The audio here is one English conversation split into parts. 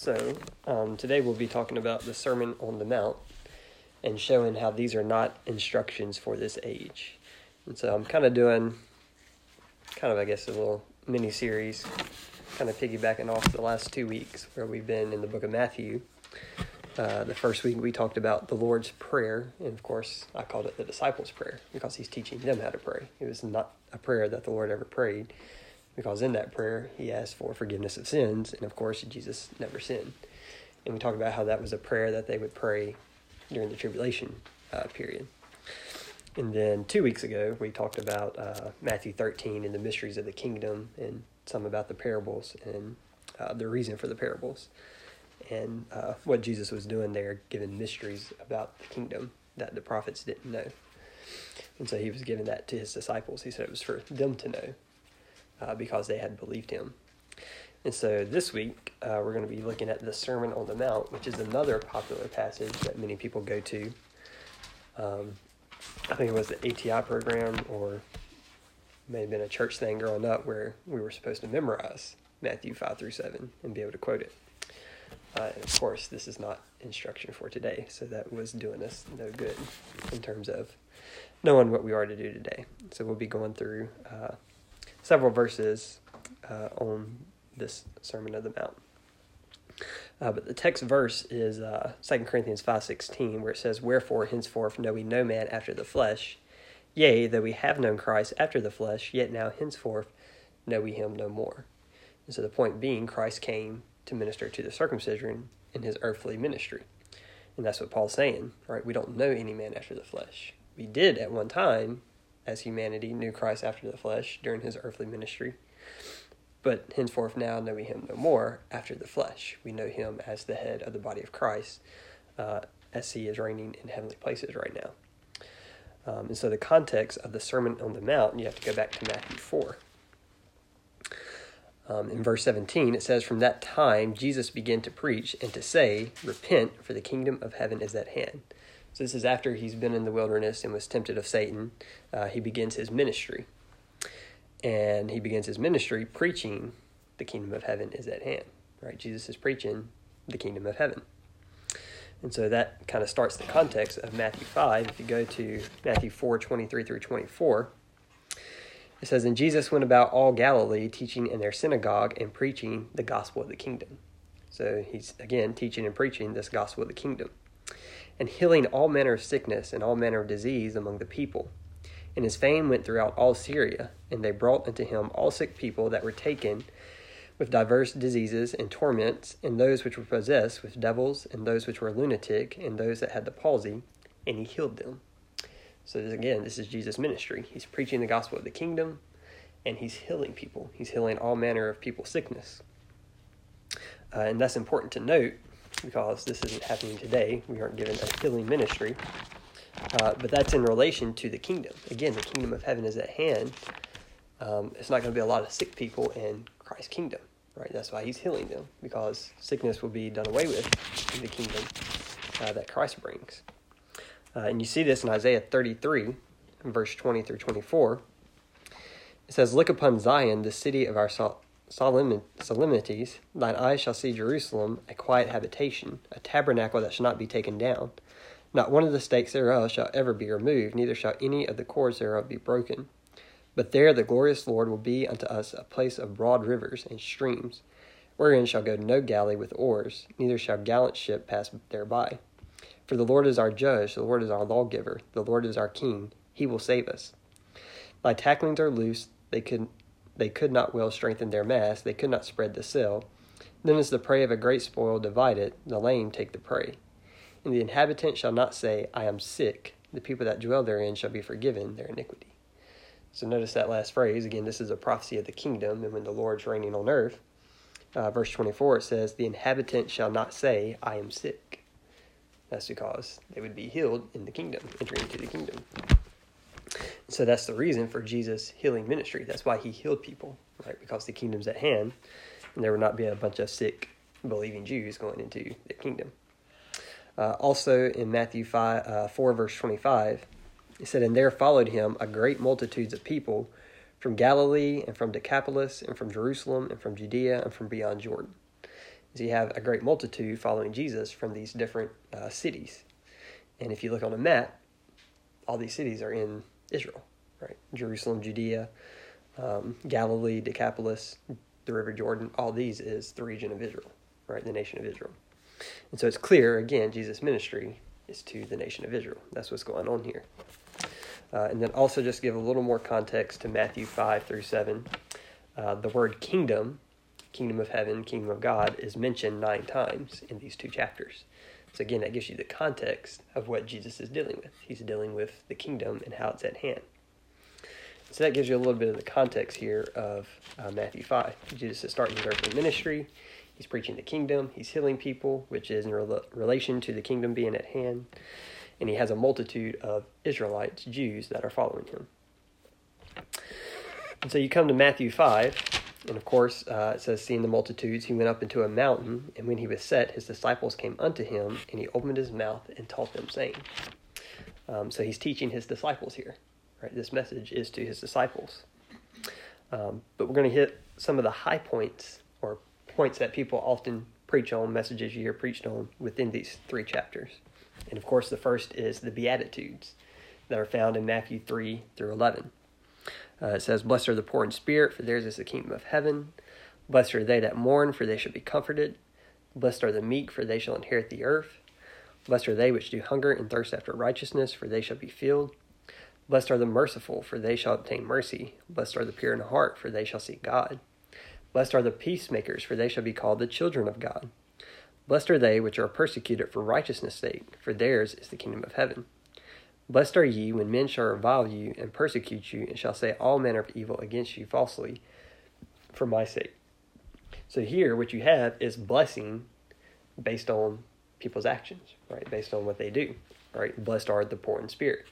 So, um, today we'll be talking about the Sermon on the Mount and showing how these are not instructions for this age. And so I'm kind of doing, kind of, I guess, a little mini series, kind of piggybacking off the last two weeks where we've been in the book of Matthew. Uh, the first week we talked about the Lord's Prayer, and of course I called it the disciples' prayer because he's teaching them how to pray. It was not a prayer that the Lord ever prayed because in that prayer he asked for forgiveness of sins, and of course Jesus never sinned. And we talked about how that was a prayer that they would pray during the tribulation uh, period. And then two weeks ago we talked about uh, Matthew 13 and the mysteries of the kingdom, and some about the parables and uh, the reason for the parables, and uh, what Jesus was doing there, giving mysteries about the kingdom that the prophets didn't know. And so he was giving that to his disciples. He said it was for them to know uh, because they had believed him. And so this week, uh, we're going to be looking at the Sermon on the Mount, which is another popular passage that many people go to. Um, I think it was the ATI program or may have been a church thing growing up where we were supposed to memorize Matthew 5 through 7 and be able to quote it. Uh, of course, this is not instruction for today, so that was doing us no good in terms of knowing what we are to do today. So we'll be going through uh, several verses uh, on this Sermon of the Mount. Uh, but the text verse is uh, 2 Corinthians 5.16, where it says, Wherefore henceforth know we no man after the flesh. Yea, though we have known Christ after the flesh, yet now henceforth know we him no more. And so the point being, Christ came to minister to the circumcision in his earthly ministry. And that's what Paul's saying, right? We don't know any man after the flesh. We did at one time, as humanity, knew Christ after the flesh during his earthly ministry. But henceforth now know we him no more after the flesh. We know him as the head of the body of Christ, uh, as he is reigning in heavenly places right now. Um, and so the context of the Sermon on the Mount, you have to go back to Matthew 4. Um, in verse 17, it says, From that time Jesus began to preach and to say, Repent, for the kingdom of heaven is at hand. So this is after he's been in the wilderness and was tempted of Satan. Uh, he begins his ministry. And he begins his ministry preaching the kingdom of heaven is at hand. Right? Jesus is preaching the kingdom of heaven. And so that kind of starts the context of Matthew 5. If you go to Matthew 4 23 through 24, it says, And Jesus went about all Galilee, teaching in their synagogue and preaching the gospel of the kingdom. So he's, again, teaching and preaching this gospel of the kingdom, and healing all manner of sickness and all manner of disease among the people. And his fame went throughout all Syria, and they brought unto him all sick people that were taken with divers diseases and torments, and those which were possessed with devils, and those which were lunatic, and those that had the palsy, and he healed them. So, this, again, this is Jesus' ministry. He's preaching the gospel of the kingdom, and he's healing people. He's healing all manner of people's sickness. Uh, and that's important to note because this isn't happening today. We aren't given a healing ministry. Uh, but that's in relation to the kingdom. Again, the kingdom of heaven is at hand. Um, it's not going to be a lot of sick people in Christ's kingdom, right? That's why he's healing them, because sickness will be done away with in the kingdom uh, that Christ brings. Uh, and you see this in Isaiah 33, verse 20 through 24. It says, Look upon Zion, the city of our sol- solemnities. Thine eyes shall see Jerusalem, a quiet habitation, a tabernacle that shall not be taken down. Not one of the stakes thereof shall ever be removed, neither shall any of the cords thereof be broken. But there the glorious Lord will be unto us a place of broad rivers and streams, wherein shall go no galley with oars, neither shall gallant ship pass thereby. For the Lord is our judge, the Lord is our lawgiver, the Lord is our king, he will save us. Thy tacklings are loose, they could they could not well strengthen their mass, they could not spread the sail. Then is the prey of a great spoil divided, the lame take the prey. And the inhabitant shall not say, I am sick. The people that dwell therein shall be forgiven their iniquity. So notice that last phrase. Again, this is a prophecy of the kingdom and when the Lord's reigning on earth. Uh, verse 24, it says, The inhabitant shall not say, I am sick. That's because they would be healed in the kingdom, entering into the kingdom. So that's the reason for Jesus' healing ministry. That's why he healed people, right? Because the kingdom's at hand, and there would not be a bunch of sick, believing Jews going into the kingdom. Uh, also in Matthew 5, uh, 4, verse 25, it said, And there followed him a great multitudes of people from Galilee and from Decapolis and from Jerusalem and from Judea and from beyond Jordan. So you have a great multitude following Jesus from these different uh, cities. And if you look on a map, all these cities are in Israel, right? Jerusalem, Judea, um, Galilee, Decapolis, the River Jordan, all these is the region of Israel, right? The nation of Israel. And so it's clear, again, Jesus' ministry is to the nation of Israel. That's what's going on here. Uh, and then also just give a little more context to Matthew 5 through 7. Uh, the word kingdom, kingdom of heaven, kingdom of God, is mentioned nine times in these two chapters. So again, that gives you the context of what Jesus is dealing with. He's dealing with the kingdom and how it's at hand. So that gives you a little bit of the context here of uh, Matthew 5. Jesus is starting his earthly ministry. He's preaching the kingdom. He's healing people, which is in relation to the kingdom being at hand. And he has a multitude of Israelites, Jews, that are following him. And so you come to Matthew 5, and of course, uh, it says, Seeing the multitudes, he went up into a mountain, and when he was set, his disciples came unto him, and he opened his mouth and taught them, saying. Um, so he's teaching his disciples here. Right? This message is to his disciples. Um, but we're going to hit some of the high points or points that people often preach on, messages you hear preached on within these three chapters. And of course, the first is the Beatitudes that are found in Matthew 3 through 11. Uh, it says, Blessed are the poor in spirit, for theirs is the kingdom of heaven. Blessed are they that mourn, for they shall be comforted. Blessed are the meek, for they shall inherit the earth. Blessed are they which do hunger and thirst after righteousness, for they shall be filled. Blessed are the merciful, for they shall obtain mercy. Blessed are the pure in heart, for they shall see God. Blessed are the peacemakers, for they shall be called the children of God. Blessed are they which are persecuted for righteousness' sake, for theirs is the kingdom of heaven. Blessed are ye when men shall revile you and persecute you, and shall say all manner of evil against you falsely for my sake. So here, what you have is blessing based on people's actions, right? Based on what they do, right? Blessed are the poor in spirit.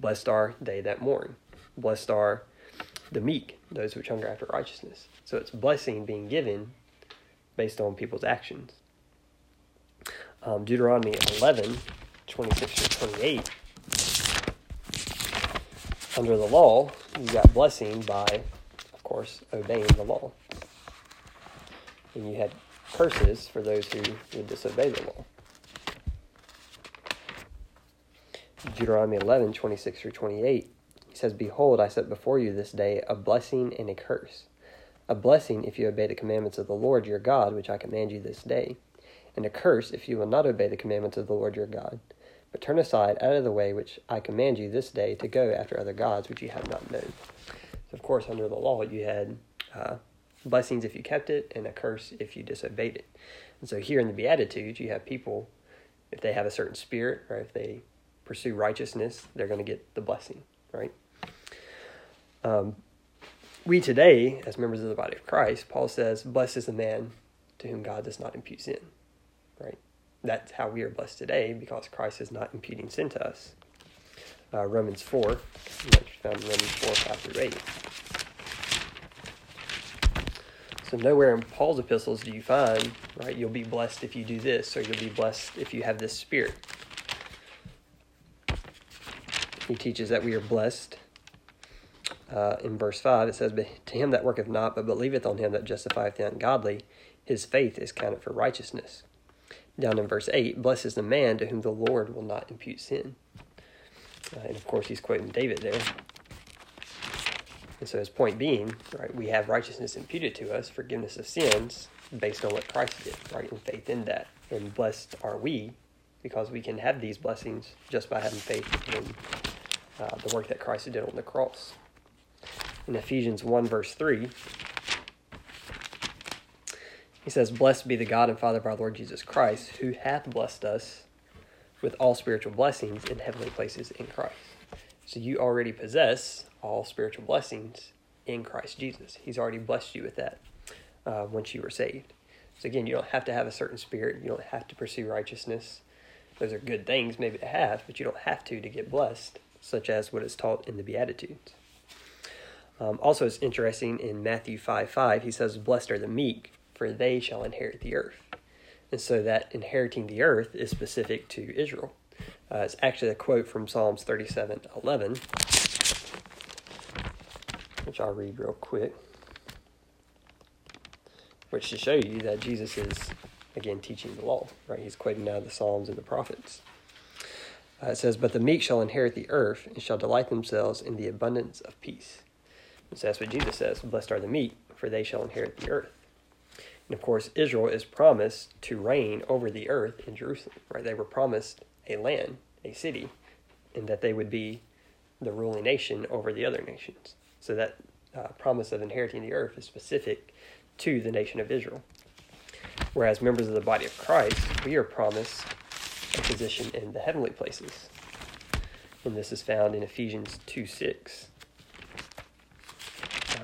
Blessed are they that mourn. Blessed are the meek, those which hunger after righteousness. So it's blessing being given based on people's actions. Um, Deuteronomy 11, 26 to 28. Under the law, you got blessing by, of course, obeying the law. And you had curses for those who would disobey the law. Deuteronomy 11, 26 through 28. He says, Behold, I set before you this day a blessing and a curse. A blessing if you obey the commandments of the Lord your God, which I command you this day, and a curse if you will not obey the commandments of the Lord your God, but turn aside out of the way which I command you this day to go after other gods which you have not known. So, of course, under the law, you had uh, blessings if you kept it, and a curse if you disobeyed it. And so, here in the Beatitudes, you have people, if they have a certain spirit, or if they pursue righteousness, they're going to get the blessing, right? Um, we today, as members of the body of Christ, Paul says, Blessed is the man to whom God does not impute sin, right? That's how we are blessed today because Christ is not imputing sin to us. Uh, Romans 4, found Romans 4, 5 through 8. So nowhere in Paul's epistles do you find, right, you'll be blessed if you do this, or you'll be blessed if you have this spirit. He teaches that we are blessed. Uh, in verse 5, it says, But to him that worketh not, but believeth on him that justifieth the ungodly, his faith is counted for righteousness. Down in verse 8, Blessed is the man to whom the Lord will not impute sin. Uh, and of course, he's quoting David there. And so his point being, right, we have righteousness imputed to us, forgiveness of sins, based on what Christ did, right, and faith in that. And blessed are we because we can have these blessings just by having faith in uh, the work that Christ did on the cross. In Ephesians 1, verse 3, he says, Blessed be the God and Father of our Lord Jesus Christ, who hath blessed us with all spiritual blessings in heavenly places in Christ. So you already possess all spiritual blessings in Christ Jesus. He's already blessed you with that uh, once you were saved. So again, you don't have to have a certain spirit. You don't have to pursue righteousness. Those are good things maybe to have, but you don't have to to get blessed such as what is taught in the Beatitudes. Um, also, it's interesting in Matthew 5 5, he says, Blessed are the meek, for they shall inherit the earth. And so that inheriting the earth is specific to Israel. Uh, it's actually a quote from Psalms 37 11, which I'll read real quick. which to show you that Jesus is, again, teaching the law, right? He's quoting out the Psalms and the prophets. Uh, it says, But the meek shall inherit the earth and shall delight themselves in the abundance of peace. And so that's what Jesus says Blessed are the meek, for they shall inherit the earth. And of course, Israel is promised to reign over the earth in Jerusalem, right? They were promised a land, a city, and that they would be the ruling nation over the other nations. So that uh, promise of inheriting the earth is specific to the nation of Israel. Whereas members of the body of Christ, we are promised a position in the heavenly places. And this is found in Ephesians 2 6.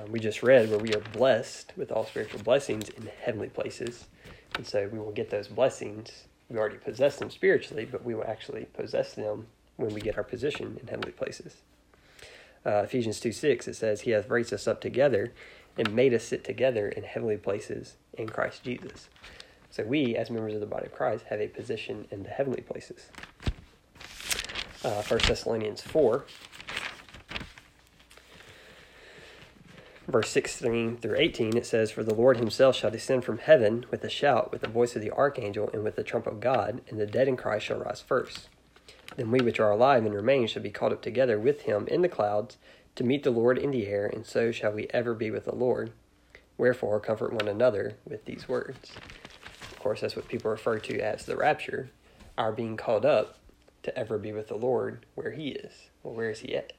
Um, we just read where we are blessed with all spiritual blessings in heavenly places. And so we will get those blessings. We already possess them spiritually, but we will actually possess them when we get our position in heavenly places. Uh, Ephesians 2 6, it says, He hath raised us up together and made us sit together in heavenly places in Christ Jesus. So we, as members of the body of Christ, have a position in the heavenly places. Uh, 1 Thessalonians 4, verse 16 through 18, it says, For the Lord himself shall descend from heaven with a shout, with the voice of the archangel, and with the trump of God, and the dead in Christ shall rise first. Then we which are alive and remain shall be caught up together with him in the clouds to meet the Lord in the air, and so shall we ever be with the Lord. Wherefore, comfort one another with these words. Of course, that's what people refer to as the rapture, our being called up to ever be with the Lord where he is. Well, where is he at?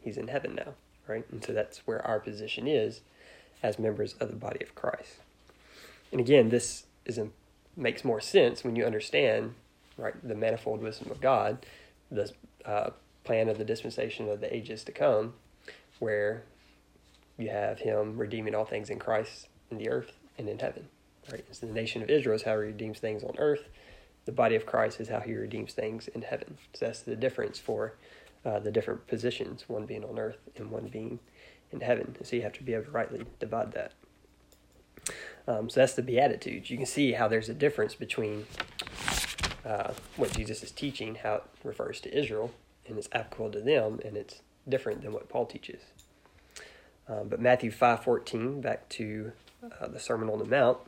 He's in heaven now, right? And so that's where our position is as members of the body of Christ. And again, this is makes more sense when you understand, right, the manifold wisdom of God, the uh, plan of the dispensation of the ages to come, where you have him redeeming all things in Christ in the earth and in heaven. Right? So the nation of Israel is how he redeems things on earth. The body of Christ is how he redeems things in heaven. So that's the difference for uh, the different positions, one being on earth and one being in heaven. So you have to be able to rightly divide that. Um, so that's the Beatitudes. You can see how there's a difference between uh, what Jesus is teaching, how it refers to Israel, and it's applicable to them, and it's different than what Paul teaches. Um, but Matthew five fourteen, back to uh, the Sermon on the Mount,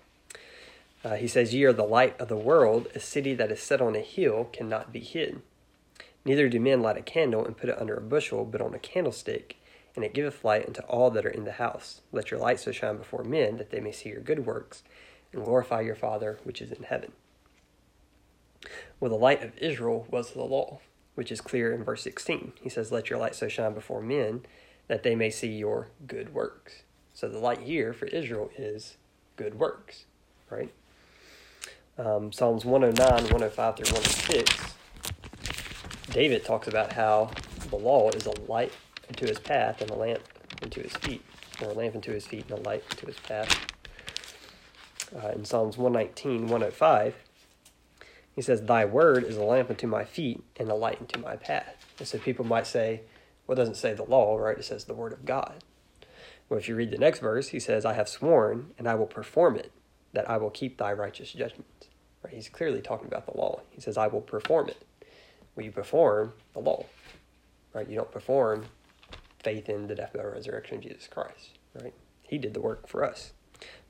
uh, he says, "Ye are the light of the world. A city that is set on a hill cannot be hid. Neither do men light a candle and put it under a bushel, but on a candlestick, and it giveth light unto all that are in the house. Let your light so shine before men that they may see your good works, and glorify your Father which is in heaven." Well, the light of Israel was the law which is clear in verse 16. He says, Let your light so shine before men that they may see your good works. So the light here for Israel is good works, right? Um, Psalms 109, 105 through 106, David talks about how the law is a light into his path and a lamp into his feet, or a lamp into his feet and a light into his path. Uh, in Psalms 119, 105, he says, Thy word is a lamp unto my feet and a light unto my path. And so people might say, well, it doesn't say the law, right? It says the word of God. Well, if you read the next verse, he says, I have sworn and I will perform it, that I will keep thy righteous judgments. Right? He's clearly talking about the law. He says, I will perform it. Well, you perform the law, right? You don't perform faith in the death, burial, resurrection of Jesus Christ, right? He did the work for us.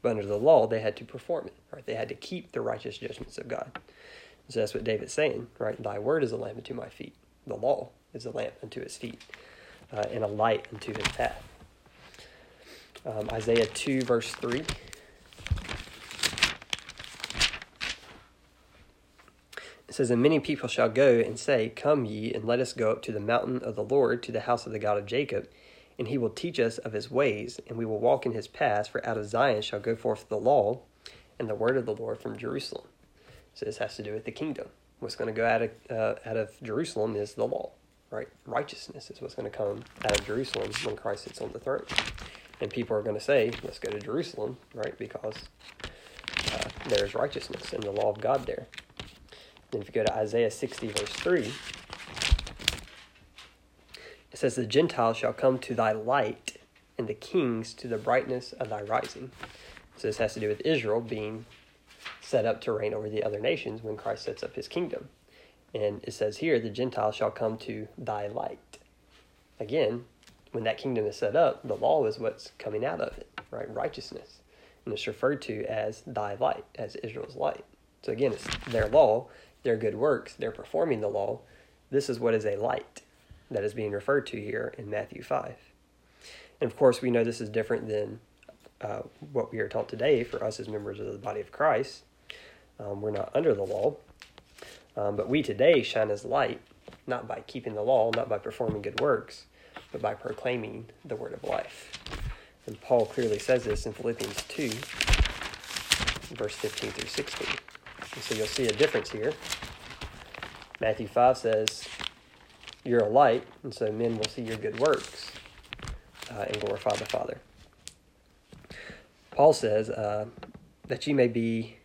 But under the law, they had to perform it, right? They had to keep the righteous judgments of God. So that's what David's saying, right? Thy word is a lamp unto my feet. The law is a lamp unto his feet uh, and a light unto his path. Um, Isaiah 2, verse 3. Says, And many people shall go and say, Come ye, and let us go up to the mountain of the Lord, to the house of the God of Jacob, and he will teach us of his ways, and we will walk in his paths, for out of Zion shall go forth the law and the word of the Lord from Jerusalem. So this has to do with the kingdom. What's going to go out of uh, out of Jerusalem is the law, right? Righteousness is what's going to come out of Jerusalem when Christ sits on the throne. And people are going to say, "Let's go to Jerusalem," right? Because uh, there's righteousness and the law of God there. Then if you go to Isaiah 60 verse 3, it says, "The Gentiles shall come to thy light, and the kings to the brightness of thy rising." So this has to do with Israel being set up to reign over the other nations when Christ sets up his kingdom. And it says here, the Gentiles shall come to thy light. Again, when that kingdom is set up, the law is what's coming out of it, right? Righteousness. and it's referred to as thy light, as Israel's light. So again, it's their law, their good works, they're performing the law. This is what is a light that is being referred to here in Matthew 5. And of course, we know this is different than uh, what we are taught today for us as members of the body of Christ. Um, we're not under the law, um, but we today shine as light, not by keeping the law, not by performing good works, but by proclaiming the word of life. And Paul clearly says this in Philippians 2, verse 15 through 16. So you'll see a difference here. Matthew 5 says, You're a light, and so men will see your good works uh, and glorify the Father. Paul says uh, that ye may be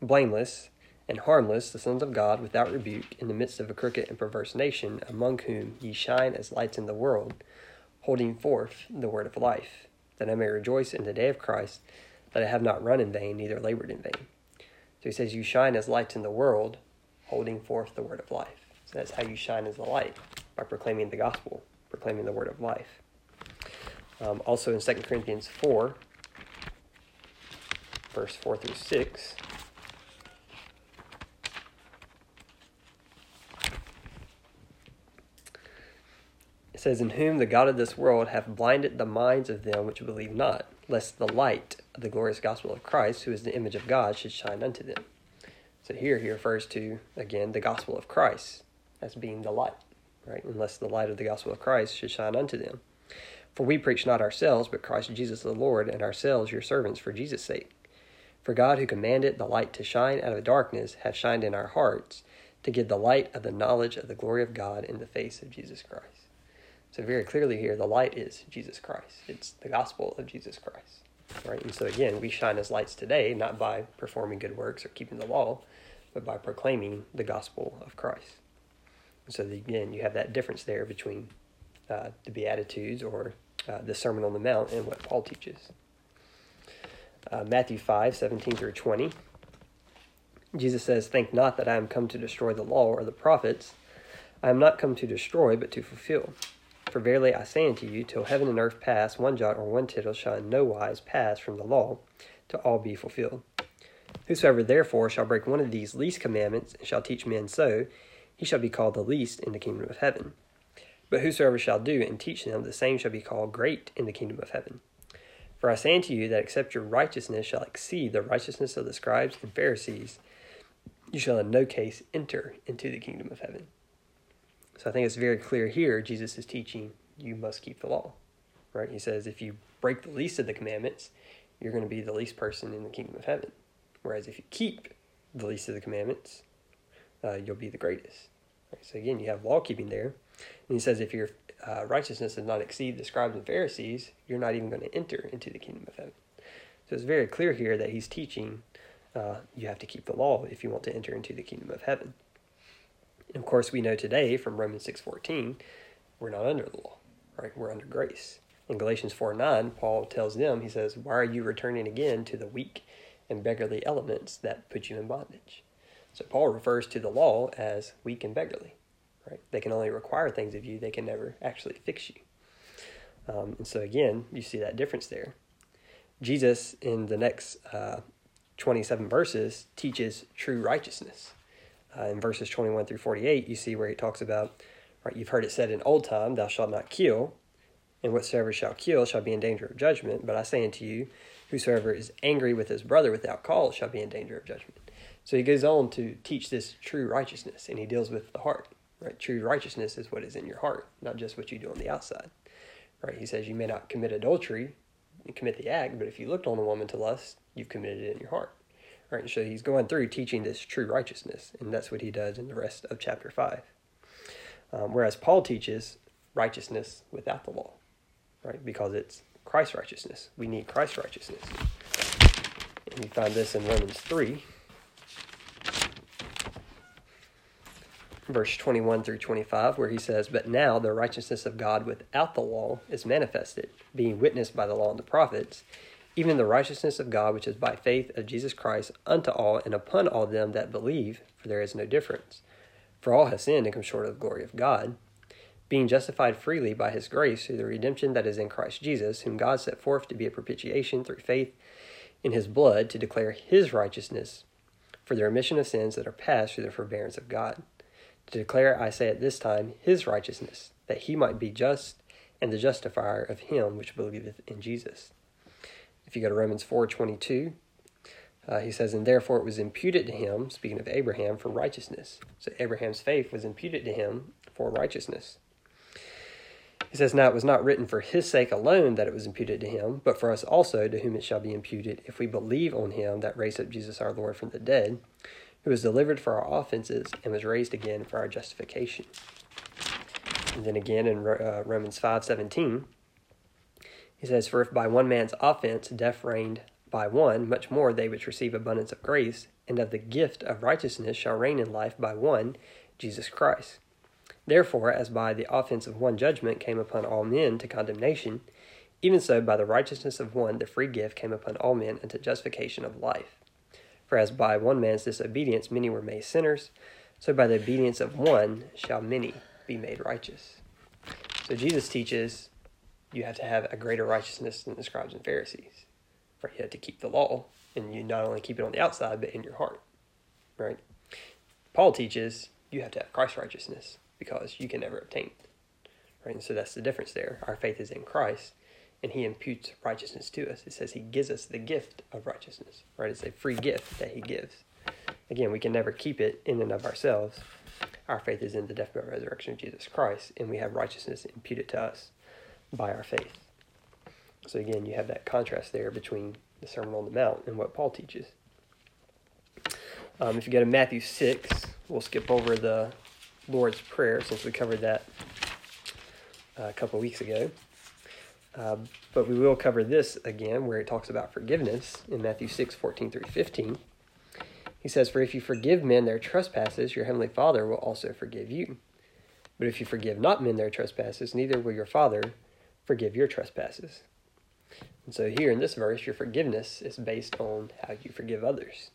blameless and harmless, the sons of God, without rebuke, in the midst of a crooked and perverse nation, among whom ye shine as lights in the world, holding forth the word of life, that I may rejoice in the day of Christ, that I have not run in vain, neither labored in vain. So he says, You shine as lights in the world, holding forth the word of life. So that's how you shine as a light, by proclaiming the gospel, proclaiming the word of life. Um, also in 2 Corinthians 4, verse 4 through 6, it says, In whom the God of this world hath blinded the minds of them which believe not, lest the light the glorious gospel of Christ, who is the image of God, should shine unto them. So here he refers to, again, the gospel of Christ as being the light, right? Unless the light of the gospel of Christ should shine unto them. For we preach not ourselves, but Christ Jesus the Lord, and ourselves your servants for Jesus' sake. For God, who commanded the light to shine out of darkness, hath shined in our hearts to give the light of the knowledge of the glory of God in the face of Jesus Christ. So very clearly here, the light is Jesus Christ. It's the gospel of Jesus Christ. Right? And so again, we shine as lights today, not by performing good works or keeping the law, but by proclaiming the gospel of Christ. And so again, you have that difference there between uh, the Beatitudes or uh, the Sermon on the Mount and what Paul teaches. Uh, Matthew 5, 17 through 20. Jesus says, Think not that I am come to destroy the law or the prophets. I am not come to destroy, but to fulfill. For verily I say unto you, till heaven and earth pass, one jot or one tittle shall in no wise pass from the law, till all be fulfilled. Whosoever therefore shall break one of these least commandments, and shall teach men so, he shall be called the least in the kingdom of heaven. But whosoever shall do and teach them, the same shall be called great in the kingdom of heaven. For I say unto you that except your righteousness shall exceed the righteousness of the scribes and Pharisees, you shall in no case enter into the kingdom of heaven. So I think it's very clear here, Jesus is teaching you must keep the law. Right? He says if you break the least of the commandments, you're going to be the least person in the kingdom of heaven. Whereas if you keep the least of the commandments, uh, you'll be the greatest. Right? So again, you have law keeping there. And he says if your uh, righteousness does not exceed the scribes and Pharisees, you're not even going to enter into the kingdom of heaven. So it's very clear here that he's teaching uh, you have to keep the law if you want to enter into the kingdom of heaven. And of course, we know today from Romans 6.14, we're not under the law, right? We're under grace. In Galatians 4 9, Paul tells them, he says, Why are you returning again to the weak and beggarly elements that put you in bondage? So Paul refers to the law as weak and beggarly, right? They can only require things of you, they can never actually fix you. Um, and so again, you see that difference there. Jesus, in the next uh, 27 verses, teaches true righteousness. Uh, in verses 21 through 48, you see where he talks about, right, you've heard it said in old time, thou shalt not kill, and whatsoever shall kill shall be in danger of judgment. But I say unto you, whosoever is angry with his brother without cause shall be in danger of judgment. So he goes on to teach this true righteousness, and he deals with the heart. Right? True righteousness is what is in your heart, not just what you do on the outside. Right? He says you may not commit adultery commit the act, but if you looked on a woman to lust, you've committed it in your heart. Right? So he's going through teaching this true righteousness, and that's what he does in the rest of chapter 5. Um, whereas Paul teaches righteousness without the law right? Because it's Christ's righteousness. We need Christ's righteousness. And you find this in Romans 3, verse 21 through 25, where he says, But now the righteousness of God without the law is manifested, being witnessed by the law and the prophets, even the righteousness of God which is by faith of Jesus Christ unto all and upon all them that believe, for there is no difference. For all have sinned and come short of the glory of God being justified freely by his grace through the redemption that is in Christ Jesus, whom God set forth to be a propitiation through faith in his blood to declare his righteousness for the remission of sins that are past through the forbearance of God. To declare, I say at this time, his righteousness, that he might be just and the justifier of him which believeth in Jesus. If you go to Romans 4.22, uh, he says, And therefore it was imputed to him, speaking of Abraham, for righteousness. So Abraham's faith was imputed to him for righteousness. He says, Now it was not written for his sake alone that it was imputed to him, but for us also, to whom it shall be imputed, if we believe on him that raised up Jesus our Lord from the dead, who was delivered for our offenses and was raised again for our justification. And then again in uh, Romans 5:17, he says, For if by one man's offense death reigned by one, much more they which receive abundance of grace and of the gift of righteousness shall reign in life by one, Jesus Christ. Therefore, as by the offense of one judgment came upon all men to condemnation, even so by the righteousness of one the free gift came upon all men unto justification of life. For as by one man's disobedience many were made sinners, so by the obedience of one shall many be made righteous. So Jesus teaches you have to have a greater righteousness than the scribes and Pharisees. For you have to keep the law, and you not only keep it on the outside, but in your heart. Right? Paul teaches you have to have Christ's righteousness because you can never obtain. Right? And so that's the difference there. Our faith is in Christ, and He imputes righteousness to us. It says He gives us the gift of righteousness. Right? It's a free gift that He gives. Again, we can never keep it in and of ourselves. Our faith is in the death, burial, resurrection of Jesus Christ, and we have righteousness imputed to us by our faith. So again, you have that contrast there between the Sermon on the Mount and what Paul teaches. Um, if you go to Matthew 6, we'll skip over the Lord's Prayer since we covered that uh, a couple weeks ago. Uh, but we will cover this again where it talks about forgiveness in Matthew 6 14 through 15. He says, For if you forgive men their trespasses, your heavenly Father will also forgive you. But if you forgive not men their trespasses, neither will your Father forgive your trespasses. And so here in this verse, your forgiveness is based on how you forgive others.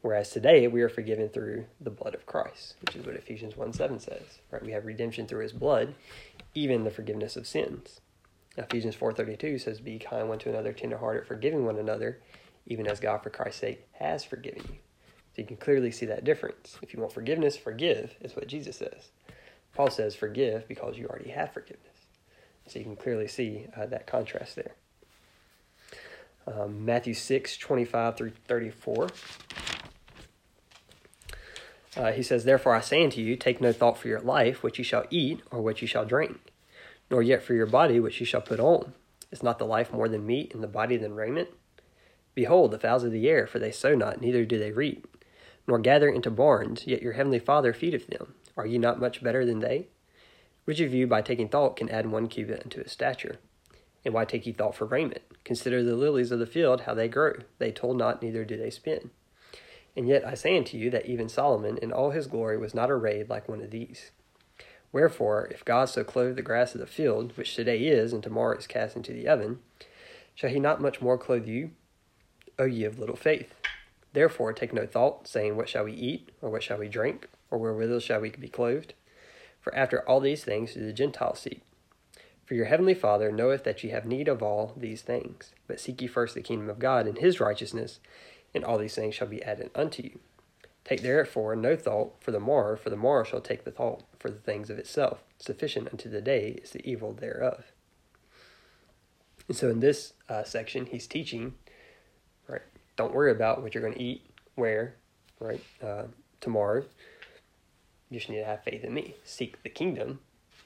Whereas today we are forgiven through the blood of Christ, which is what Ephesians 1 7 says. Right? We have redemption through his blood, even the forgiveness of sins. Ephesians 4.32 says, Be kind one to another, tenderhearted, forgiving one another, even as God for Christ's sake has forgiven you. So you can clearly see that difference. If you want forgiveness, forgive, is what Jesus says. Paul says, Forgive because you already have forgiveness. So you can clearly see uh, that contrast there. Um, Matthew 6, 25 through 34. Uh, he says, Therefore I say unto you, take no thought for your life, what you shall eat, or what you shall drink, nor yet for your body, which you shall put on. Is not the life more than meat, and the body than raiment? Behold, the fowls of the air, for they sow not, neither do they reap, nor gather into barns, yet your heavenly Father feedeth them. Are ye not much better than they? Which of you, by taking thought, can add one cubit unto his stature? And why take ye thought for raiment? Consider the lilies of the field, how they grow. They toil not, neither do they spin. And yet I say unto you that even Solomon in all his glory was not arrayed like one of these. Wherefore, if God so clothe the grass of the field, which today is, and tomorrow is cast into the oven, shall he not much more clothe you, O ye of little faith? Therefore take no thought, saying, What shall we eat, or what shall we drink, or wherewithal shall we be clothed? For after all these things do the Gentiles seek. For your heavenly Father knoweth that ye have need of all these things. But seek ye first the kingdom of God and his righteousness, and all these things shall be added unto you. Take therefore no thought for the morrow, for the morrow shall take the thought for the things of itself. Sufficient unto the day is the evil thereof. And so in this uh, section, he's teaching, right? Don't worry about what you're going to eat, where, right? Uh, tomorrow. You just need to have faith in me. Seek the kingdom,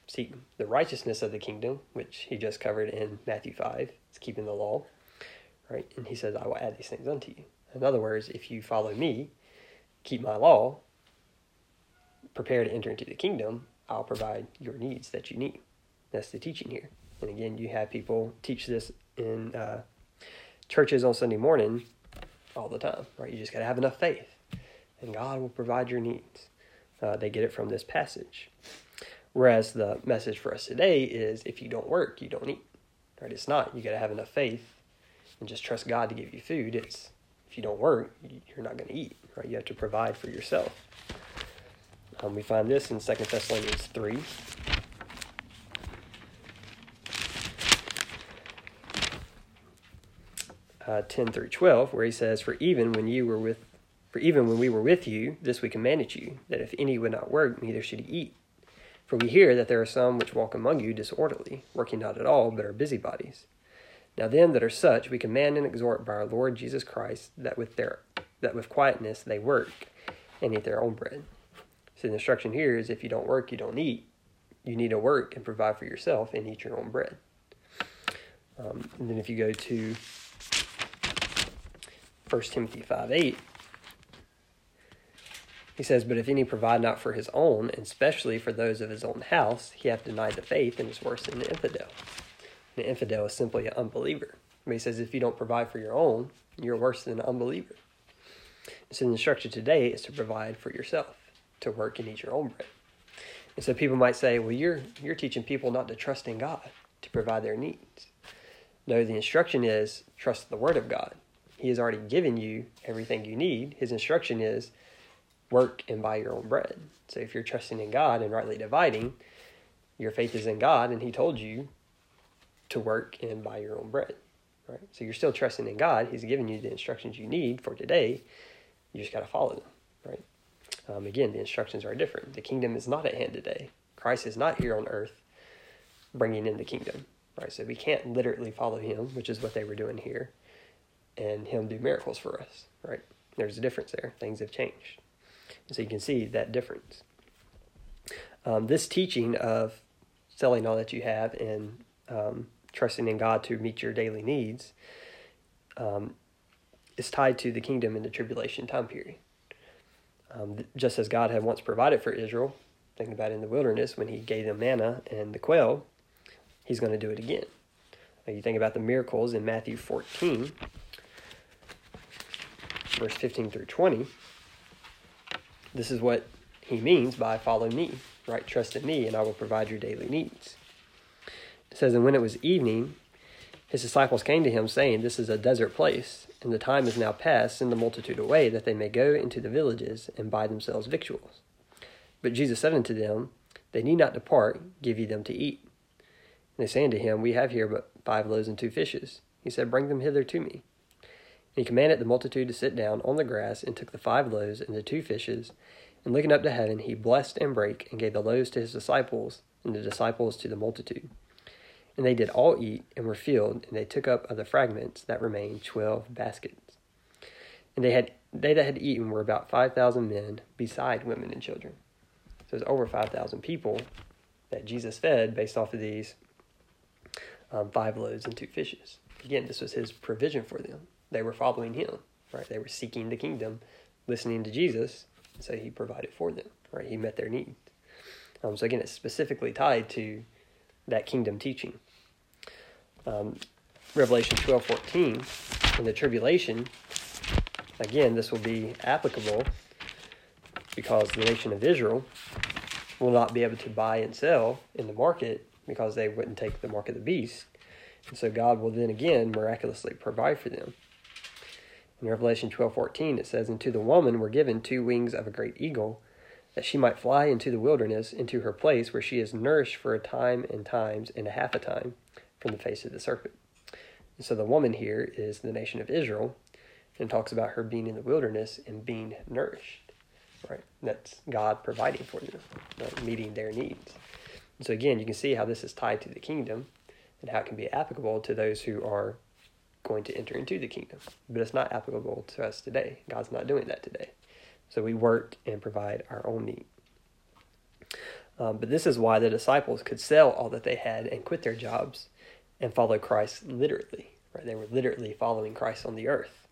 seek the righteousness of the kingdom, which he just covered in Matthew 5. It's keeping the law, right? And he says, I will add these things unto you. In other words, if you follow me, keep my law, prepare to enter into the kingdom, I'll provide your needs that you need. That's the teaching here. And again, you have people teach this in uh, churches on Sunday morning all the time, right? You just got to have enough faith, and God will provide your needs. Uh, they get it from this passage. Whereas the message for us today is if you don't work, you don't eat. Right? It's not. You got to have enough faith and just trust God to give you food. It's if you don't work, you're not going to eat, right? You have to provide for yourself. Um, we find this in Second Thessalonians 3. Uh, uh, 10 through 12, where he says, For even when you were with for even when we were with you, this we commanded you, that if any would not work, neither should he eat. For we hear that there are some which walk among you disorderly, working not at all, but are busybodies. Now them that are such we command and exhort by our Lord Jesus Christ that with their that with quietness they work and eat their own bread. So the instruction here is if you don't work, you don't eat. You need to work and provide for yourself and eat your own bread. Um, and then if you go to 1 Timothy 5 8, he says, But if any provide not for his own, and especially for those of his own house, he hath denied the faith and is worse than an infidel. An infidel is simply an unbeliever. But he says, if you don't provide for your own, you're worse than an unbeliever. So the instruction today is to provide for yourself, to work and eat your own bread. And so people might say, well, you're, you're teaching people not to trust in God to provide their needs. No, the instruction is trust the Word of God. He has already given you everything you need. His instruction is work and buy your own bread. So if you're trusting in God and rightly dividing, your faith is in God, and He told you to work and buy your own bread. Right? So you're still trusting in God. He's given you the instructions you need for today. You just got to follow them. Right? Um, again, the instructions are different. The kingdom is not at hand today. Christ is not here on earth bringing in the kingdom. Right? So we can't literally follow Him, which is what they were doing here, and Him do miracles for us. Right? There's a difference there. Things have changed. So you can see that difference. Um, this teaching of selling all that you have and um, trusting in God to meet your daily needs um, is tied to the kingdom in the tribulation time period. Um, just as God had once provided for Israel, thinking about in the wilderness when He gave them manna and the quail, He's going to do it again. Now you think about the miracles in Matthew 14, verse 15 through 20. This is what He means by follow me, right? Trust in me, and I will provide your daily needs. It says, And when it was evening, his disciples came to him, saying, This is a desert place, and the time is now past. Send the multitude away, that they may go into the villages and buy themselves victuals. But Jesus said unto them, They need not depart, give ye them to eat. And they say unto him, We have here but five loaves and two fishes. He said, Bring them hither to me. And he commanded the multitude to sit down on the grass, and took the five loaves and the two fishes, and looking up to heaven, he blessed and brake, and gave the loaves to his disciples, and the disciples to the multitude. And they did all eat and were filled, and they took up of the fragments that remained twelve baskets. And they had they that had eaten were about five thousand men, beside women and children. So it's over five thousand people that Jesus fed based off of these um, five loaves and two fishes. Again, this was his provision for them. They were following him, right? They were seeking the kingdom, listening to Jesus, so he provided for them, right? He met their needs. Um, so again, it's specifically tied to that kingdom teaching. Um, Revelation 12 14, in the tribulation, again, this will be applicable because the nation of Israel will not be able to buy and sell in the market because they wouldn't take the mark of the beast. And so God will then again miraculously provide for them. In Revelation 12 14, it says, And to the woman were given two wings of a great eagle that she might fly into the wilderness, into her place where she is nourished for a time and times and a half a time from the face of the serpent. And so the woman here is the nation of Israel and talks about her being in the wilderness and being nourished. Right? That's God providing for them, right? meeting their needs. And so again, you can see how this is tied to the kingdom and how it can be applicable to those who are going to enter into the kingdom. But it's not applicable to us today. God's not doing that today. So we work and provide our own need. Um, but this is why the disciples could sell all that they had and quit their jobs and follow Christ literally. Right? They were literally following Christ on the earth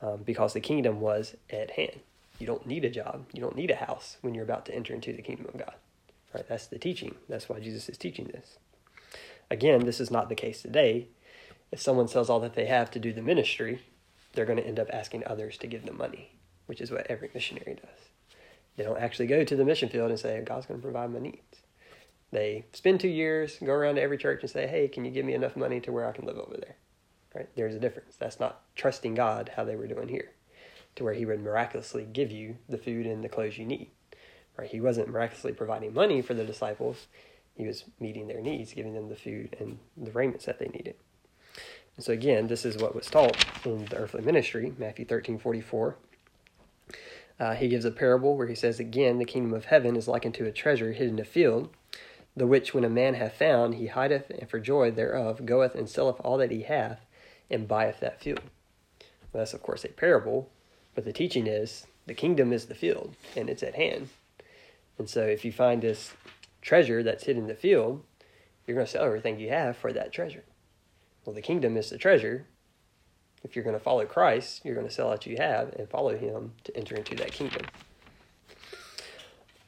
um, because the kingdom was at hand. You don't need a job. You don't need a house when you're about to enter into the kingdom of God. Right? That's the teaching. That's why Jesus is teaching this. Again, this is not the case today. If someone sells all that they have to do the ministry, they're going to end up asking others to give them money which is what every missionary does. They don't actually go to the mission field and say, God's going to provide my needs. They spend two years, go around to every church and say, hey, can you give me enough money to where I can live over there? Right? There's a difference. That's not trusting God how they were doing here, to where He would miraculously give you the food and the clothes you need. Right? He wasn't miraculously providing money for the disciples. He was meeting their needs, giving them the food and the raiments that they needed. And so again, this is what was taught in the earthly ministry, Matthew 13, 44. Uh, he gives a parable where he says, Again, the kingdom of heaven is like unto a treasure hidden in a field, the which when a man hath found, he hideth, and for joy thereof goeth and selleth all that he hath, and buyeth that field. Well, that's, of course, a parable, but the teaching is the kingdom is the field, and it's at hand. And so if you find this treasure that's hidden in the field, you're going to sell everything you have for that treasure. Well, the kingdom is the treasure, if you're going to follow Christ, you're going to sell what you have and follow Him to enter into that kingdom.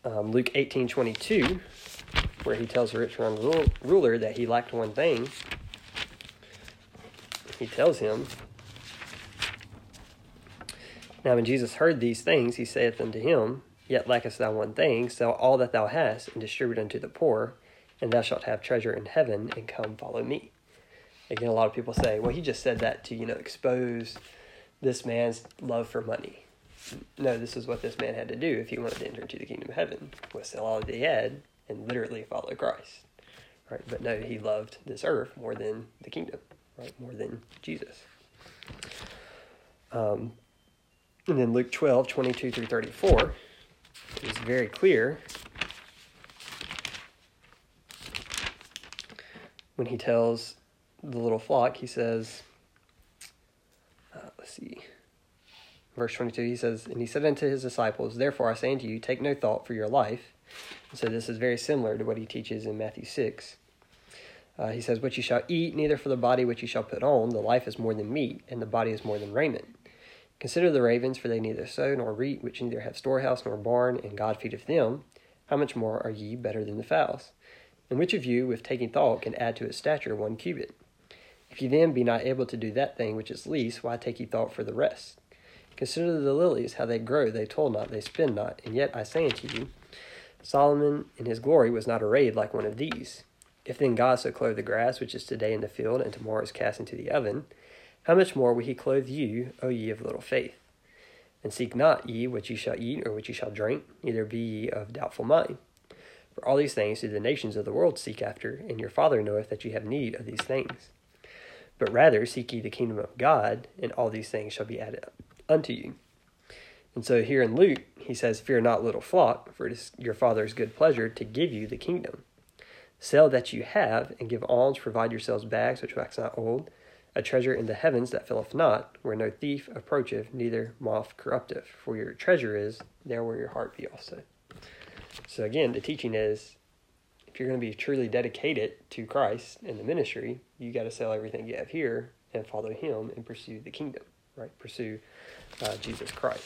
Um, Luke eighteen twenty two, where he tells the rich young ruler that he lacked one thing, he tells him, Now when Jesus heard these things, he saith unto him, Yet lackest thou one thing, sell all that thou hast, and distribute unto the poor, and thou shalt have treasure in heaven, and come follow me. Again, a lot of people say, well, he just said that to, you know, expose this man's love for money. No, this is what this man had to do if he wanted to enter into the kingdom of heaven, was sell all that he had and literally follow Christ. Right? But no, he loved this earth more than the kingdom, right? More than Jesus. Um, and then Luke 12, 22 through 34 is very clear when he tells the little flock, he says, uh, let's see, verse 22, he says, And he said unto his disciples, Therefore I say unto you, take no thought for your life. And so this is very similar to what he teaches in Matthew 6. Uh, he says, What you shall eat, neither for the body which you shall put on. The life is more than meat, and the body is more than raiment. Consider the ravens, for they neither sow nor reap, which neither have storehouse nor barn, and God feedeth them. How much more are ye better than the fowls? And which of you, with taking thought, can add to his stature one cubit? If ye then be not able to do that thing which is least, why take ye thought for the rest? Consider the lilies, how they grow, they toil not, they spin not. And yet I say unto you, Solomon in his glory was not arrayed like one of these. If then God so clothe the grass which is today in the field, and tomorrow is cast into the oven, how much more will he clothe you, O ye of little faith? And seek not ye what ye shall eat or what ye shall drink, neither be ye of doubtful mind. For all these things do the nations of the world seek after, and your Father knoweth that ye have need of these things. But rather seek ye the kingdom of God, and all these things shall be added unto you. And so here in Luke, he says, Fear not, little flock, for it is your Father's good pleasure to give you the kingdom. Sell that you have, and give alms, provide yourselves bags which wax not old, a treasure in the heavens that filleth not, where no thief approacheth, neither moth corrupteth. For your treasure is there where your heart be also. So again, the teaching is if you're going to be truly dedicated to Christ and the ministry, you got to sell everything you have here and follow Him and pursue the kingdom, right? Pursue uh, Jesus Christ.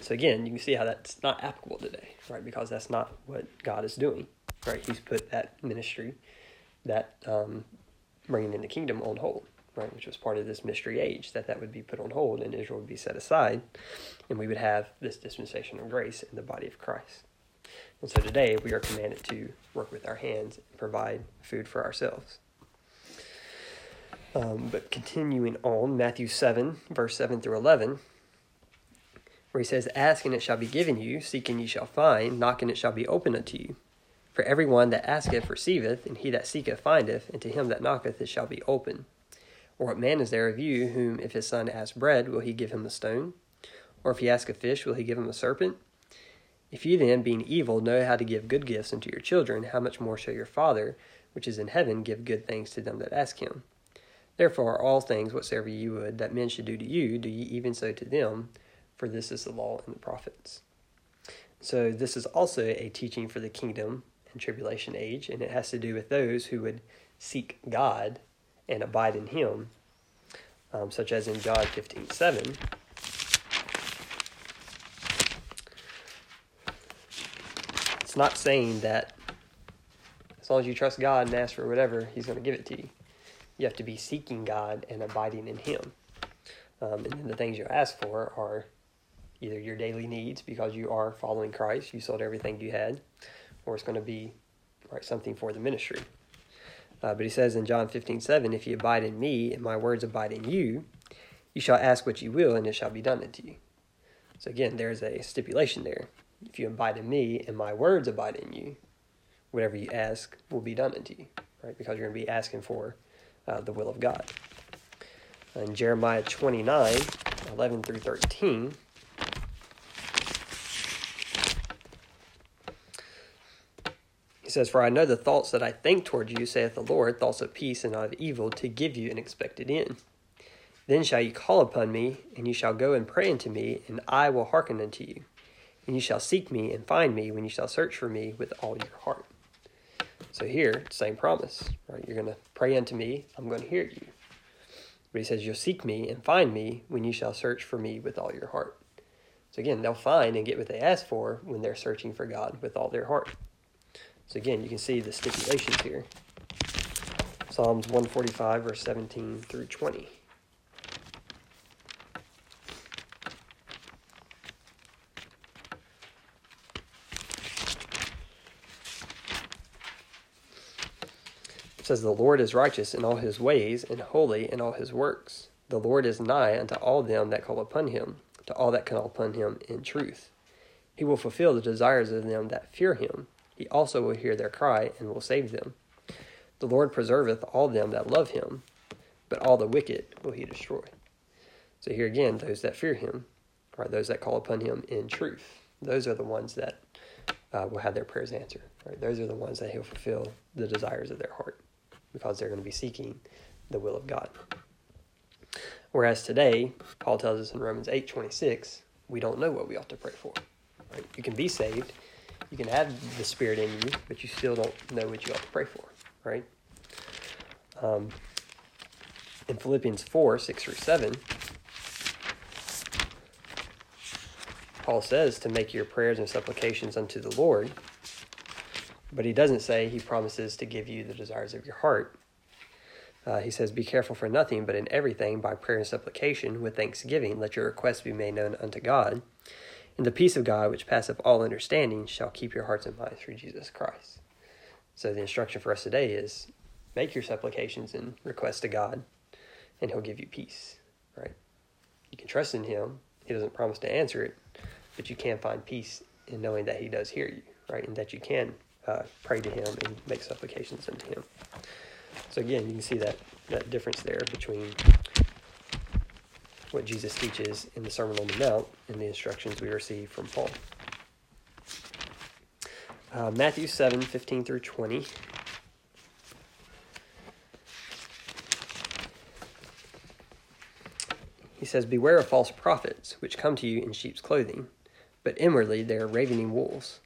So again, you can see how that's not applicable today, right? Because that's not what God is doing, right? He's put that ministry, that um, bringing in the kingdom on hold, right? Which was part of this mystery age, that that would be put on hold and Israel would be set aside, and we would have this dispensation of grace in the body of Christ. And so today we are commanded to work with our hands and provide food for ourselves. Um, but continuing on, Matthew 7, verse 7 through 11, where he says, Ask and it shall be given you, seek and ye shall find, knock and it shall be opened unto you. For every one that asketh receiveth, and he that seeketh findeth, and to him that knocketh it shall be open. Or what man is there of you, whom if his son ask bread, will he give him a stone? Or if he ask a fish, will he give him a serpent? If ye then, being evil, know how to give good gifts unto your children, how much more shall your Father, which is in heaven, give good things to them that ask him? Therefore, all things whatsoever ye would that men should do to you, do ye even so to them, for this is the law and the prophets. So, this is also a teaching for the kingdom and tribulation age, and it has to do with those who would seek God and abide in Him, um, such as in John 15 7. Not saying that as long as you trust God and ask for whatever, He's going to give it to you. You have to be seeking God and abiding in Him. Um, and then the things you ask for are either your daily needs because you are following Christ, you sold everything you had, or it's going to be right something for the ministry. Uh, but he says in John 15, 7, If you abide in me and my words abide in you, you shall ask what you will, and it shall be done unto you. So again, there's a stipulation there if you abide in me and my words abide in you, whatever you ask will be done unto you, right? Because you're going to be asking for uh, the will of God. In Jeremiah 29 11 through 13, He says, For I know the thoughts that I think toward you, saith the Lord, thoughts of peace and not of evil, to give you an expected end. Then shall you call upon me, and you shall go and pray unto me, and I will hearken unto you. And you shall seek me and find me when you shall search for me with all your heart. So here, same promise, right? You're going to pray unto me, I'm going to hear you. But he says, You'll seek me and find me when you shall search for me with all your heart. So again, they'll find and get what they ask for when they're searching for God with all their heart. So again, you can see the stipulations here. Psalms 145, verse 17 through 20. Says, The Lord is righteous in all his ways, and holy in all his works. The Lord is nigh unto all them that call upon him, to all that call upon him in truth. He will fulfill the desires of them that fear him. He also will hear their cry and will save them. The Lord preserveth all them that love him, but all the wicked will he destroy. So here again, those that fear him are those that call upon him in truth. Those are the ones that uh, will have their prayers answered. Right? Those are the ones that he'll fulfill the desires of their heart because they're going to be seeking the will of God. Whereas today, Paul tells us in Romans 8 26, we don't know what we ought to pray for. Right? You can be saved, you can have the Spirit in you, but you still don't know what you ought to pray for, right? Um, in Philippians 4 6 through 7, Paul says to make your prayers and supplications unto the Lord but he doesn't say he promises to give you the desires of your heart. Uh, he says, Be careful for nothing, but in everything, by prayer and supplication, with thanksgiving, let your requests be made known unto God. And the peace of God, which passeth all understanding, shall keep your hearts and minds through Jesus Christ. So the instruction for us today is make your supplications and requests to God, and He'll give you peace. Right? You can trust in Him. He doesn't promise to answer it, but you can find peace in knowing that He does hear you, right? And that you can uh, pray to Him and make supplications unto Him. So again, you can see that that difference there between what Jesus teaches in the Sermon on the Mount and the instructions we receive from Paul. Uh, Matthew 7 15 through 20. He says, Beware of false prophets, which come to you in sheep's clothing, but inwardly they are ravening wolves.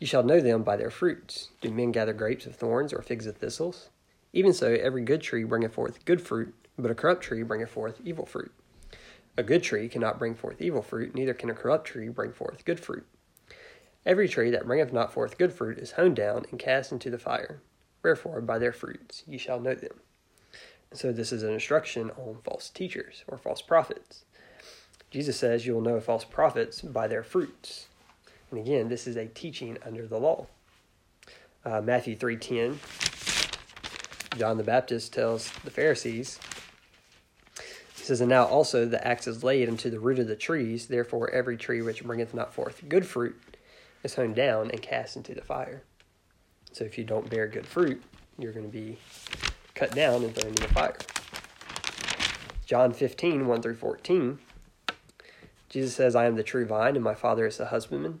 You shall know them by their fruits. Do men gather grapes of thorns or figs of thistles? Even so, every good tree bringeth forth good fruit, but a corrupt tree bringeth forth evil fruit. A good tree cannot bring forth evil fruit, neither can a corrupt tree bring forth good fruit. Every tree that bringeth not forth good fruit is hewn down and cast into the fire. Wherefore, by their fruits ye shall know them. So, this is an instruction on false teachers or false prophets. Jesus says you will know false prophets by their fruits. And again, this is a teaching under the law. Uh, Matthew 3.10, John the Baptist tells the Pharisees, he says, And now also the axe is laid unto the root of the trees, therefore every tree which bringeth not forth good fruit is hewn down and cast into the fire. So if you don't bear good fruit, you're going to be cut down and thrown into the fire. John 15, 1 through 14, Jesus says, I am the true vine, and my Father is the husbandman.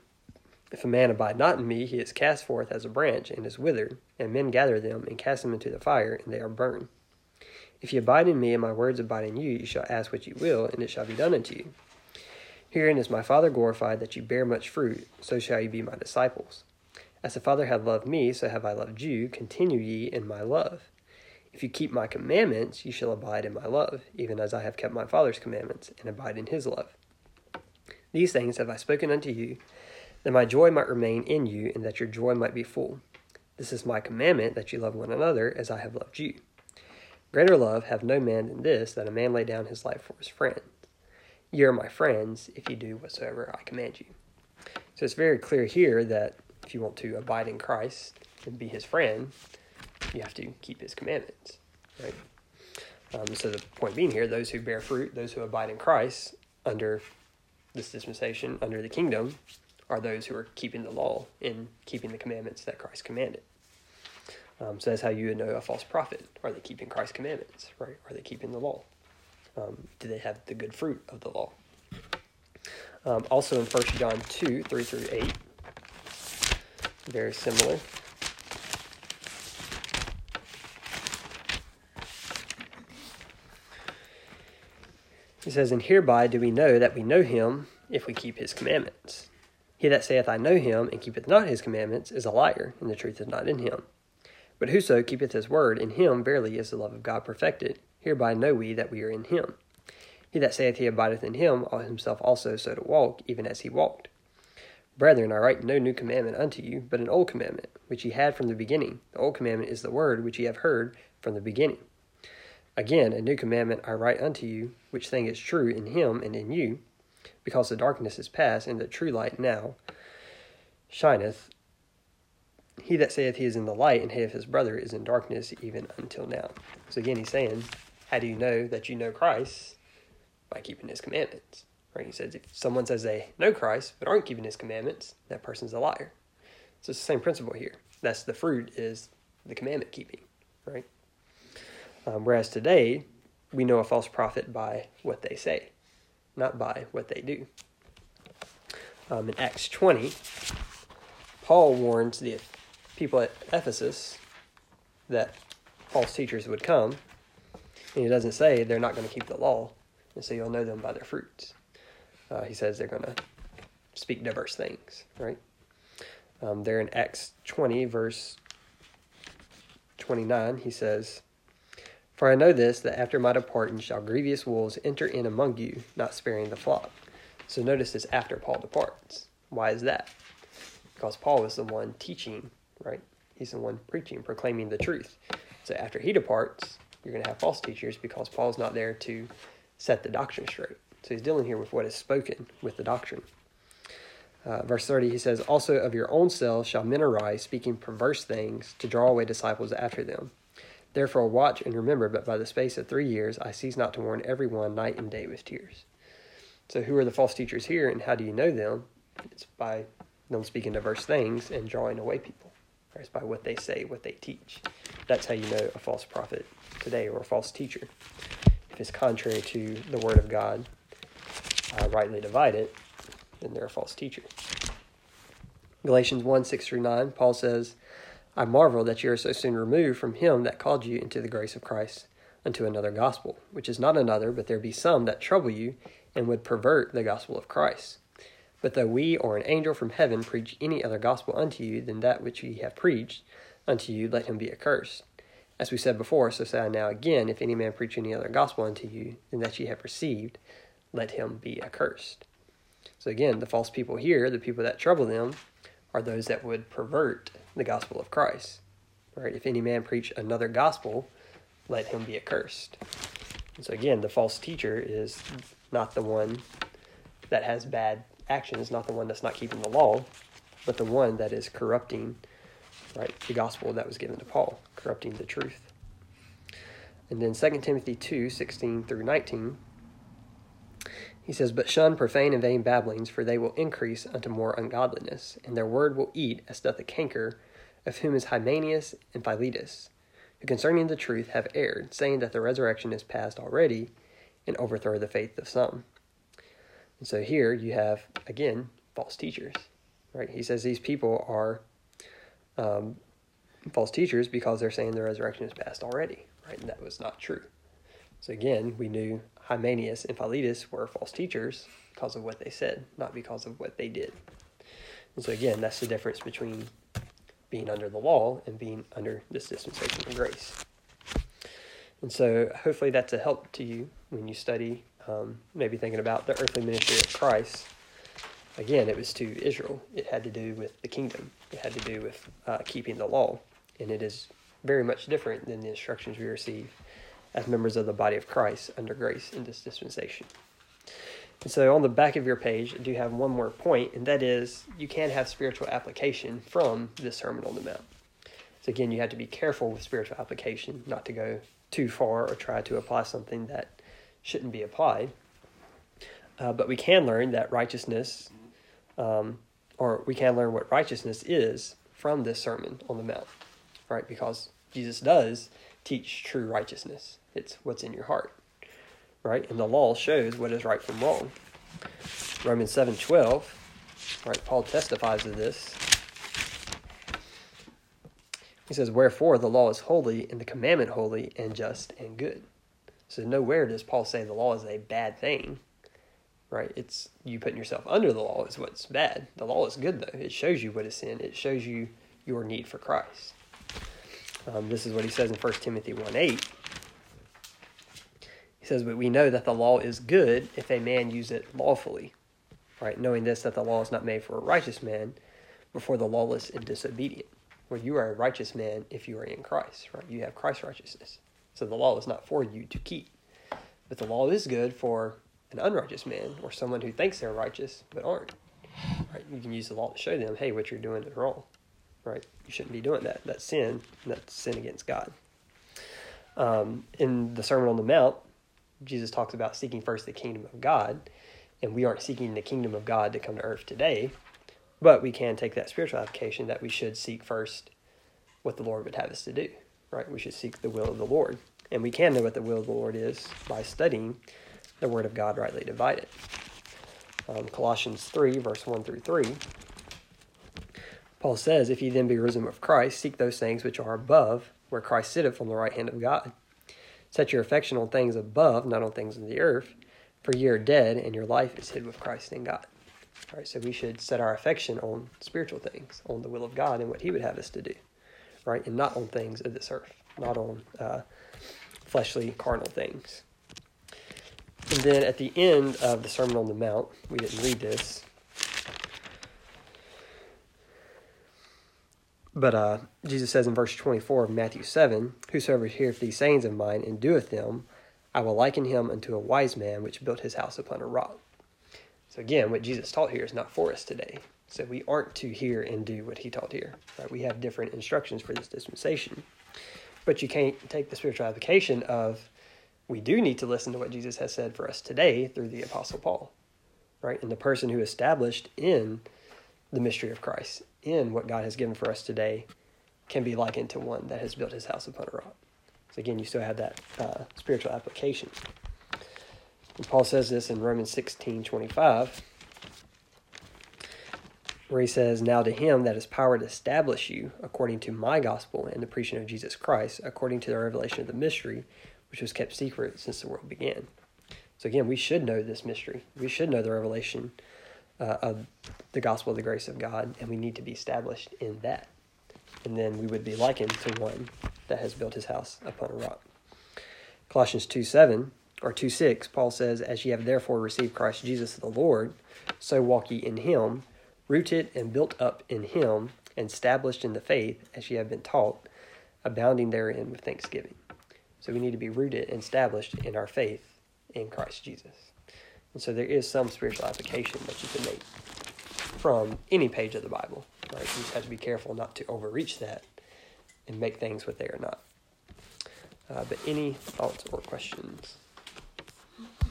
If a man abide not in me, he is cast forth as a branch and is withered, and men gather them and cast them into the fire, and they are burned. If ye abide in me, and my words abide in you, you shall ask what ye will, and it shall be done unto you. Herein is my Father glorified, that ye bear much fruit, so shall ye be my disciples. As the Father hath loved me, so have I loved you. Continue ye in my love. If you keep my commandments, ye shall abide in my love, even as I have kept my Father's commandments, and abide in his love. These things have I spoken unto you that my joy might remain in you, and that your joy might be full. This is my commandment, that you love one another as I have loved you. Greater love have no man than this, that a man lay down his life for his friend. Ye are my friends if you do whatsoever I command you. So it's very clear here that if you want to abide in Christ and be his friend, you have to keep his commandments, right? Um, so the point being here, those who bear fruit, those who abide in Christ under this dispensation, under the kingdom, are those who are keeping the law and keeping the commandments that Christ commanded. Um, so that's how you would know a false prophet. Are they keeping Christ's commandments, right? Are they keeping the law? Um, do they have the good fruit of the law? Um, also in 1 John 2, 3 through 8, very similar. He says, And hereby do we know that we know him if we keep his commandments. He that saith, I know him, and keepeth not his commandments, is a liar, and the truth is not in him. But whoso keepeth his word, in him verily is the love of God perfected. Hereby know we that we are in him. He that saith he abideth in him ought himself also so to walk, even as he walked. Brethren, I write no new commandment unto you, but an old commandment, which ye had from the beginning. The old commandment is the word which ye have heard from the beginning. Again, a new commandment I write unto you, which thing is true in him and in you, because the darkness is past, and the true light now shineth. He that saith he is in the light and hateth his brother is in darkness even until now. So again, he's saying, How do you know that you know Christ? By keeping his commandments. Right? He says, if someone says they know Christ but aren't keeping his commandments, that person's a liar. So it's the same principle here. That's the fruit is the commandment keeping, right? Um, whereas today, we know a false prophet by what they say, not by what they do. Um, in Acts 20, Paul warns the people at Ephesus that false teachers would come, and he doesn't say they're not going to keep the law, and so you'll know them by their fruits. Uh, he says they're going to speak diverse things, right? Um, there in Acts 20, verse 29, he says, For I know this, that after my departing shall grievous wolves enter in among you, not sparing the flock. So notice this after Paul departs. Why is that? Because Paul was the one teaching, right? He's the one preaching, proclaiming the truth. So after he departs, you're going to have false teachers because Paul's not there to set the doctrine straight. So he's dealing here with what is spoken with the doctrine. Uh, verse 30, he says, Also of your own selves shall men arise, speaking perverse things, to draw away disciples after them. Therefore watch and remember, but by the space of three years I cease not to warn every one night and day with tears. So who are the false teachers here, and how do you know them? It's by them speaking diverse things and drawing away people. It's by what they say, what they teach. That's how you know a false prophet today or a false teacher. If it's contrary to the word of God, uh, rightly divide it, then they're a false teacher. Galatians 1 6 through 9, Paul says, I marvel that you are so soon removed from him that called you into the grace of Christ unto another gospel, which is not another, but there be some that trouble you and would pervert the gospel of Christ. But though we or an angel from heaven preach any other gospel unto you than that which we have preached unto you, let him be accursed. As we said before, so say I now again, if any man preach any other gospel unto you than that ye have received, let him be accursed. So again, the false people here, the people that trouble them, are those that would pervert the gospel of Christ. Right? If any man preach another gospel, let him be accursed. And so again, the false teacher is not the one that has bad actions, not the one that's not keeping the law, but the one that is corrupting right the gospel that was given to Paul, corrupting the truth. And then 2 Timothy 2, 16 through 19 he says, But shun profane and vain babblings, for they will increase unto more ungodliness, and their word will eat as doth a canker, of whom is Hymenaeus and Philetus, who concerning the truth have erred, saying that the resurrection is past already, and overthrow the faith of some. And so here you have, again, false teachers. Right? He says these people are um, false teachers because they're saying the resurrection is past already. Right? And that was not true. So again, we knew Hymenaeus and Philetus were false teachers because of what they said, not because of what they did. And so again, that's the difference between being under the law and being under this dispensation of grace. And so hopefully that's a help to you when you study, um, maybe thinking about the earthly ministry of Christ. Again, it was to Israel. It had to do with the kingdom. It had to do with uh, keeping the law. And it is very much different than the instructions we receive as members of the body of Christ under grace in this dispensation. And so on the back of your page, I do have one more point, and that is you can have spiritual application from this Sermon on the Mount. So again, you have to be careful with spiritual application, not to go too far or try to apply something that shouldn't be applied. Uh, but we can learn that righteousness, um, or we can learn what righteousness is from this Sermon on the Mount, right? Because Jesus does teach true righteousness. It's what's in your heart, right? And the law shows what is right from wrong. Romans seven twelve, right? Paul testifies to this. He says, "Wherefore the law is holy, and the commandment holy, and just and good." So nowhere does Paul say the law is a bad thing, right? It's you putting yourself under the law is what's bad. The law is good though; it shows you what is sin. It shows you your need for Christ. Um, this is what he says in 1 Timothy 1 8. Says, But we know that the law is good if a man use it lawfully. Right? Knowing this, that the law is not made for a righteous man, but for the lawless and disobedient. Well, you are a righteous man if you are in Christ, right? You have Christ's righteousness. So the law is not for you to keep. But the law is good for an unrighteous man or someone who thinks they're righteous but aren't. Right? You can use the law to show them, hey, what you're doing is wrong right? You shouldn't be doing that. That's sin. That's sin against God. Um, in the Sermon on the Mount, Jesus talks about seeking first the kingdom of God, and we aren't seeking the kingdom of God to come to earth today, but we can take that spiritual application that we should seek first what the Lord would have us to do, right? We should seek the will of the Lord, and we can know what the will of the Lord is by studying the Word of God rightly divided. Um, Colossians 3, verse 1 through 3 Paul says, If ye then be risen with Christ, seek those things which are above, where Christ sitteth on the right hand of God. Set your affection on things above, not on things of the earth, for ye are dead, and your life is hid with Christ in God. All right, so we should set our affection on spiritual things, on the will of God and what He would have us to do, right, and not on things of this earth, not on uh, fleshly, carnal things. And then at the end of the Sermon on the Mount, we didn't read this, But uh, Jesus says in verse 24 of Matthew 7 Whosoever heareth these sayings of mine and doeth them, I will liken him unto a wise man which built his house upon a rock. So again, what Jesus taught here is not for us today. So we aren't to hear and do what he taught here. Right? We have different instructions for this dispensation. But you can't take the spiritual application of we do need to listen to what Jesus has said for us today through the Apostle Paul. Right? And the person who established in the mystery of Christ in what God has given for us today can be likened to one that has built his house upon a rock. So again, you still have that uh, spiritual application. And Paul says this in Romans 16 25, where he says, Now to him that has power to establish you according to my gospel and the preaching of Jesus Christ, according to the revelation of the mystery, which was kept secret since the world began. So again, we should know this mystery. We should know the revelation uh, of the gospel of the grace of God, and we need to be established in that. And then we would be likened to one that has built his house upon a rock. Colossians 2 7 or 2 6, Paul says, As ye have therefore received Christ Jesus the Lord, so walk ye in him, rooted and built up in him, and established in the faith as ye have been taught, abounding therein with thanksgiving. So we need to be rooted and established in our faith in Christ Jesus. And so there is some spiritual application that you can make from any page of the Bible. Right? You just have to be careful not to overreach that and make things what they are not. Uh, but any thoughts or questions?